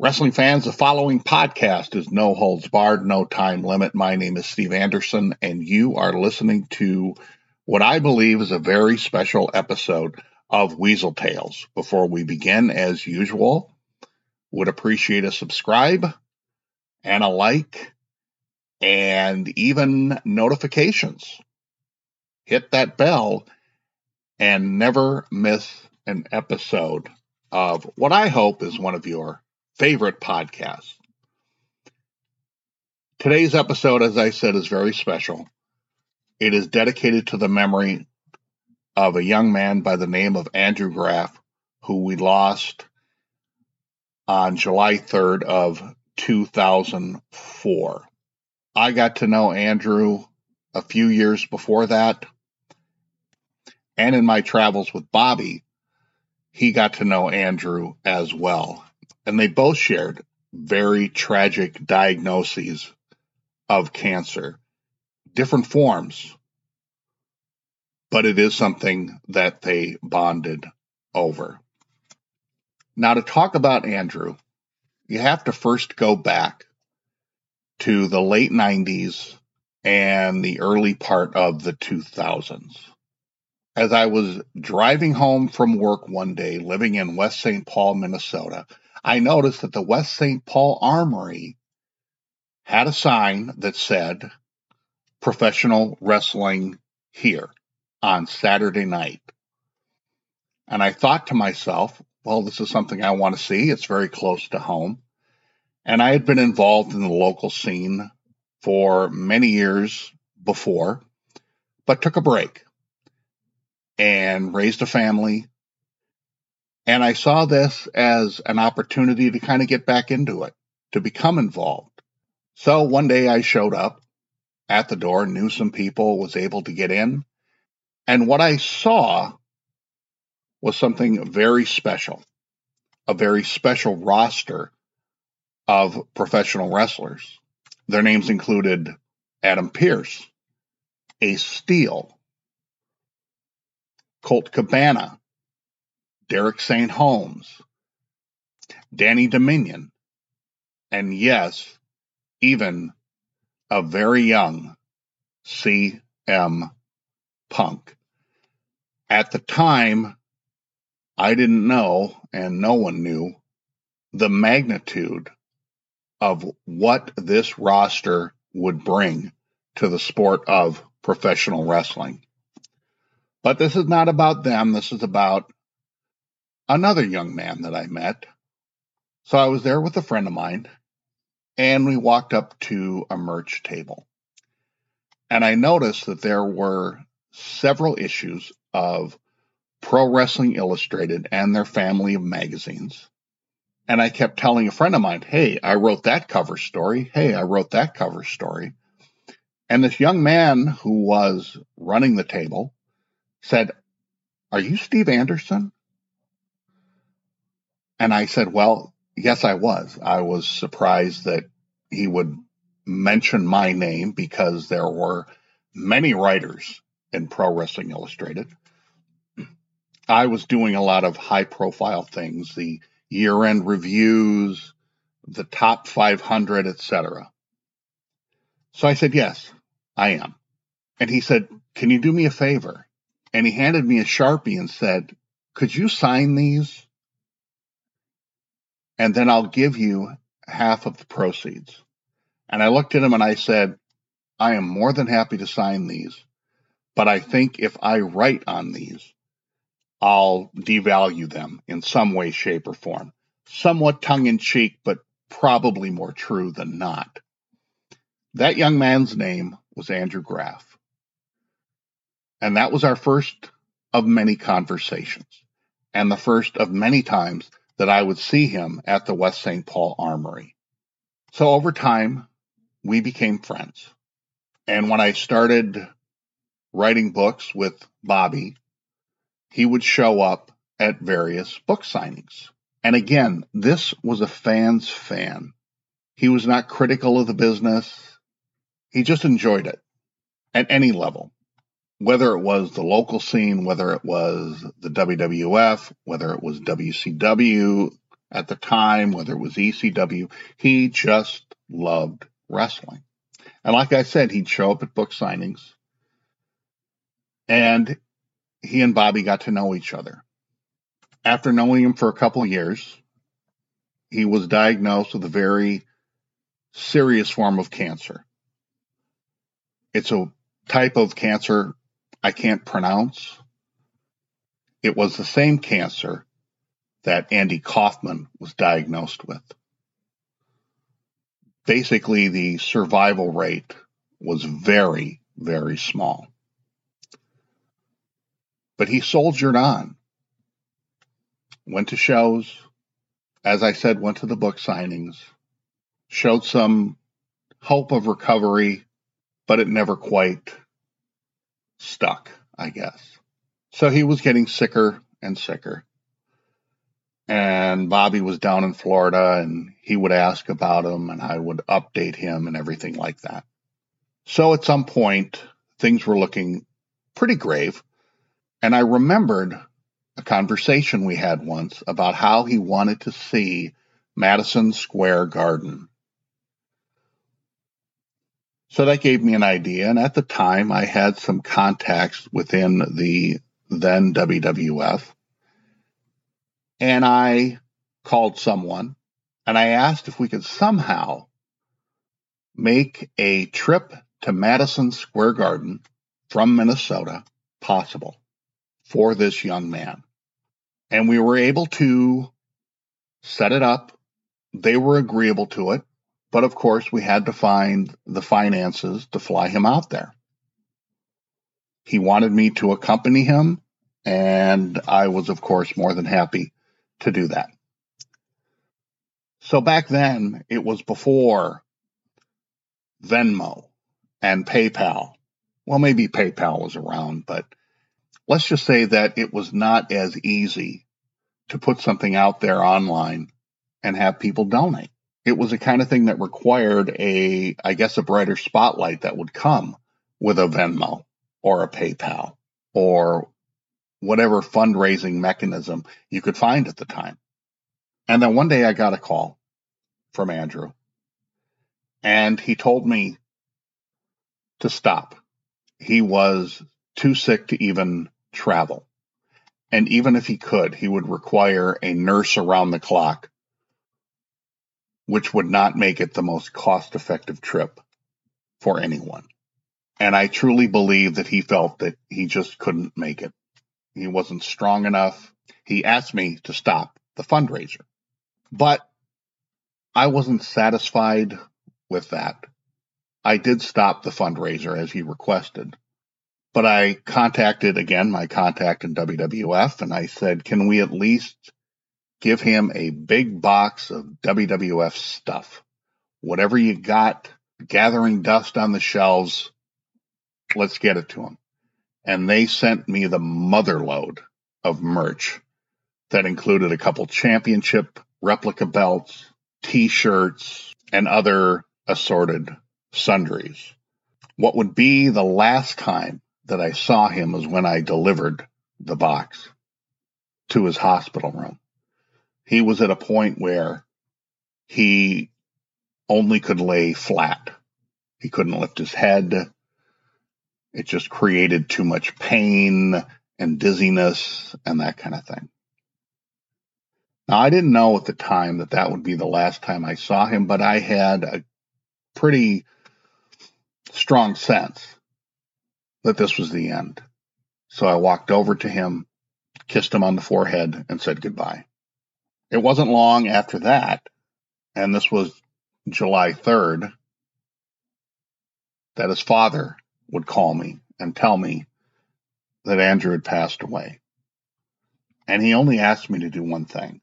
Wrestling fans, the following podcast is No Holds Barred, No Time Limit. My name is Steve Anderson, and you are listening to what I believe is a very special episode of Weasel Tales. Before we begin, as usual, would appreciate a subscribe and a like and even notifications. Hit that bell and never miss an episode of what I hope is one of your favorite podcasts. Today's episode, as I said, is very special. It is dedicated to the memory of a young man by the name of Andrew Graff, who we lost on July 3rd of 2004. I got to know Andrew a few years before that. And in my travels with Bobby, he got to know Andrew as well. And they both shared very tragic diagnoses of cancer, different forms, but it is something that they bonded over. Now, to talk about Andrew, you have to first go back to the late 90s and the early part of the 2000s. As I was driving home from work one day, living in West St. Paul, Minnesota, I noticed that the West St. Paul Armory had a sign that said professional wrestling here on Saturday night. And I thought to myself, well, this is something I want to see. It's very close to home. And I had been involved in the local scene for many years before, but took a break and raised a family. And I saw this as an opportunity to kind of get back into it, to become involved. So one day I showed up at the door, knew some people, was able to get in. And what I saw was something very special, a very special roster of professional wrestlers. Their names included Adam Pearce, Ace Steel, Colt Cabana, Derek St. Holmes, Danny Dominion, and yes, even a very young CM Punk. At the time, I didn't know, and no one knew, the magnitude of what this roster would bring to the sport of professional wrestling. But this is not about them. This is about another young man that I met. So I was there with a friend of mine, and we walked up to a merch table. And I noticed that there were several issues of Pro Wrestling Illustrated and their family of magazines. And I kept telling a friend of mine, Hey, I wrote that cover story. Hey, I wrote that cover story. And this young man who was running the table said, Are you Steve Anderson? And I said, Well, yes, I was. I was surprised that he would mention my name because there were many writers in Pro Wrestling Illustrated. I was doing a lot of high profile things, the year end reviews, the top 500, etc. So I said, Yes, I am. And he said, Can you do me a favor? And he handed me a Sharpie and said, Could you sign these? And then I'll give you half of the proceeds. And I looked at him and I said, I am more than happy to sign these, but I think if I write on these, I'll devalue them in some way, shape, or form. Somewhat tongue in cheek, but probably more true than not. That young man's name was Andrew Graff. And that was our first of many conversations, and the first of many times that I would see him at the West St. Paul Armory. So over time, we became friends. And when I started writing books with Bobby, he would show up at various book signings. And again, this was a fan's fan. He was not critical of the business. He just enjoyed it at any level, whether it was the local scene, whether it was the WWF, whether it was WCW, at the time, whether it was ECW, he just loved wrestling. And like I said, he'd show up at book signings and he and Bobby got to know each other. After knowing him for a couple of years, he was diagnosed with a very serious form of cancer. It's a type of cancer I can't pronounce. It was the same cancer that Andy Kaufman was diagnosed with. Basically, the survival rate was very, very small. But he soldiered on, went to shows, as I said, went to the book signings, showed some hope of recovery, but it never quite stuck, I guess. So he was getting sicker and sicker. And Bobby was down in Florida and he would ask about him and I would update him and everything like that. So at some point, things were looking pretty grave. And I remembered a conversation we had once about how he wanted to see Madison Square Garden. So that gave me an idea. And at the time, I had some contacts within the then WWF. And I called someone and I asked if we could somehow make a trip to Madison Square Garden from Minnesota possible for this young man. And we were able to set it up. They were agreeable to it. But of course, we had to find the finances to fly him out there. He wanted me to accompany him, and I was, of course, more than happy to do that. So back then, it was before Venmo and PayPal. Well, maybe PayPal was around, but let's just say that it was not as easy to put something out there online and have people donate. It was a kind of thing that required a, I guess, a brighter spotlight that would come with a Venmo or a PayPal or whatever fundraising mechanism you could find at the time. And then one day I got a call from Andrew and he told me to stop. He was too sick to even travel. And even if he could, he would require a nurse around the clock, which would not make it the most cost effective trip for anyone. And I truly believe that he felt that he just couldn't make it. He wasn't strong enough. He asked me to stop the fundraiser. But I wasn't satisfied with that. I did stop the fundraiser as he requested. But I contacted again my contact in WWF and I said, can we at least give him a big box of WWF stuff? Whatever you got gathering dust on the shelves, let's get it to him. And they sent me the motherload of merch that included a couple championship replica belts, t-shirts, and other assorted sundries. What would be the last time that I saw him was when I delivered the box to his hospital room. He was at a point where he only could lay flat. He couldn't lift his head. It just created too much pain and dizziness and that kind of thing. Now, I didn't know at the time that that would be the last time I saw him, but I had a pretty strong sense that this was the end. So I walked over to him, kissed him on the forehead, and said goodbye. It wasn't long after that, and this was July 3rd, that his father would call me and tell me that Andrew had passed away. And he only asked me to do one thing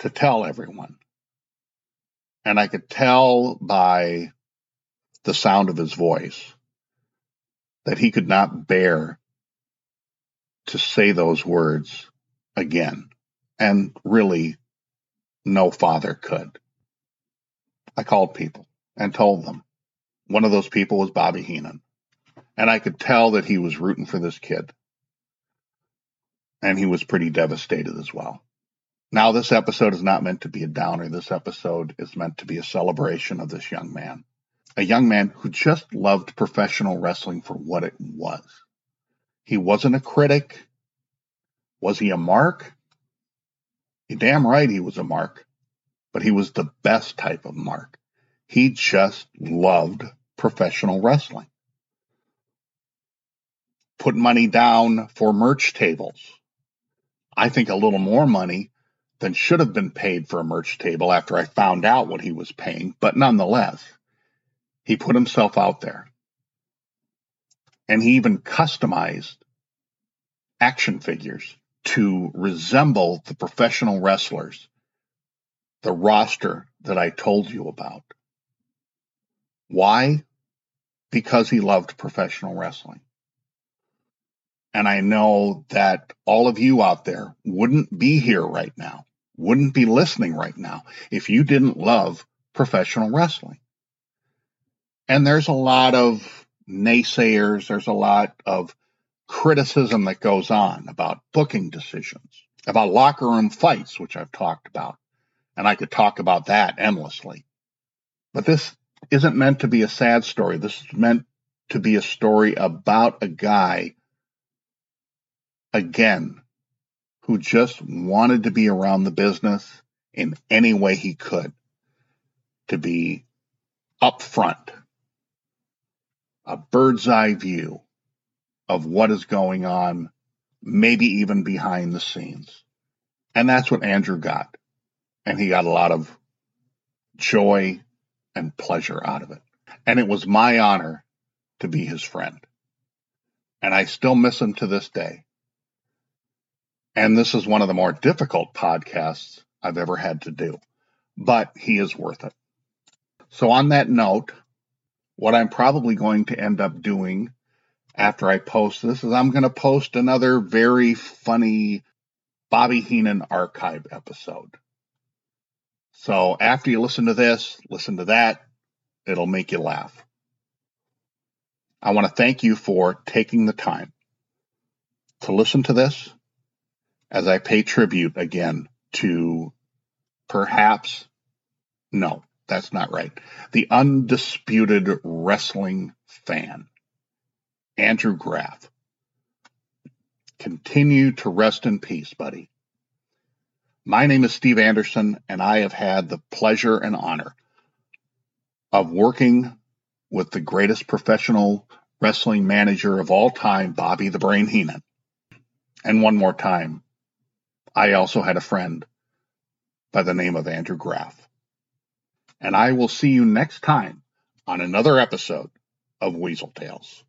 to tell everyone. And I could tell by the sound of his voice that he could not bear to say those words again. And really, no father could. I called people and told them. One of those people was Bobby Heenan. And I could tell that he was rooting for this kid. And he was pretty devastated as well. Now, this episode is not meant to be a downer. This episode is meant to be a celebration of this young man. A young man who just loved professional wrestling for what it was. He wasn't a critic. Was he a mark? Damn right he was a mark, but he was the best type of mark. He just loved professional wrestling. Put money down for merch tables. I think a little more money than should have been paid for a merch table after I found out what he was paying, but nonetheless, he put himself out there. And he even customized action figures to resemble the professional wrestlers, the roster that I told you about. Why? Because he loved professional wrestling. And I know that all of you out there wouldn't be here right now, wouldn't be listening right now if you didn't love professional wrestling. And there's a lot of naysayers, there's a lot of criticism that goes on about booking decisions, about locker room fights, which I've talked about. And I could talk about that endlessly. But this isn't meant to be a sad story. This is meant to be a story about a guy, again, who just wanted to be around the business in any way he could, to be upfront, a bird's eye view of what is going on, maybe even behind the scenes. And that's what Andrew got. And he got a lot of joy and pleasure out of it. And it was my honor to be his friend. And I still miss him to this day. And this is one of the more difficult podcasts I've ever had to do, but he is worth it. So, on that note, what I'm probably going to end up doing after I post this is I'm going to post another very funny Bobby Heenan archive episode. So after you listen to this, listen to that. It'll make you laugh. I want to thank you for taking the time to listen to this as I pay tribute again to perhaps, no, that's not right, the undisputed wrestling fan, Andrew Graff. Continue to rest in peace, buddy. My name is Steve Anderson, and I have had the pleasure and honor of working with the greatest professional wrestling manager of all time, Bobby the Brain Heenan. And one more time, I also had a friend by the name of Andrew Graff. And I will see you next time on another episode of Weasel Tales.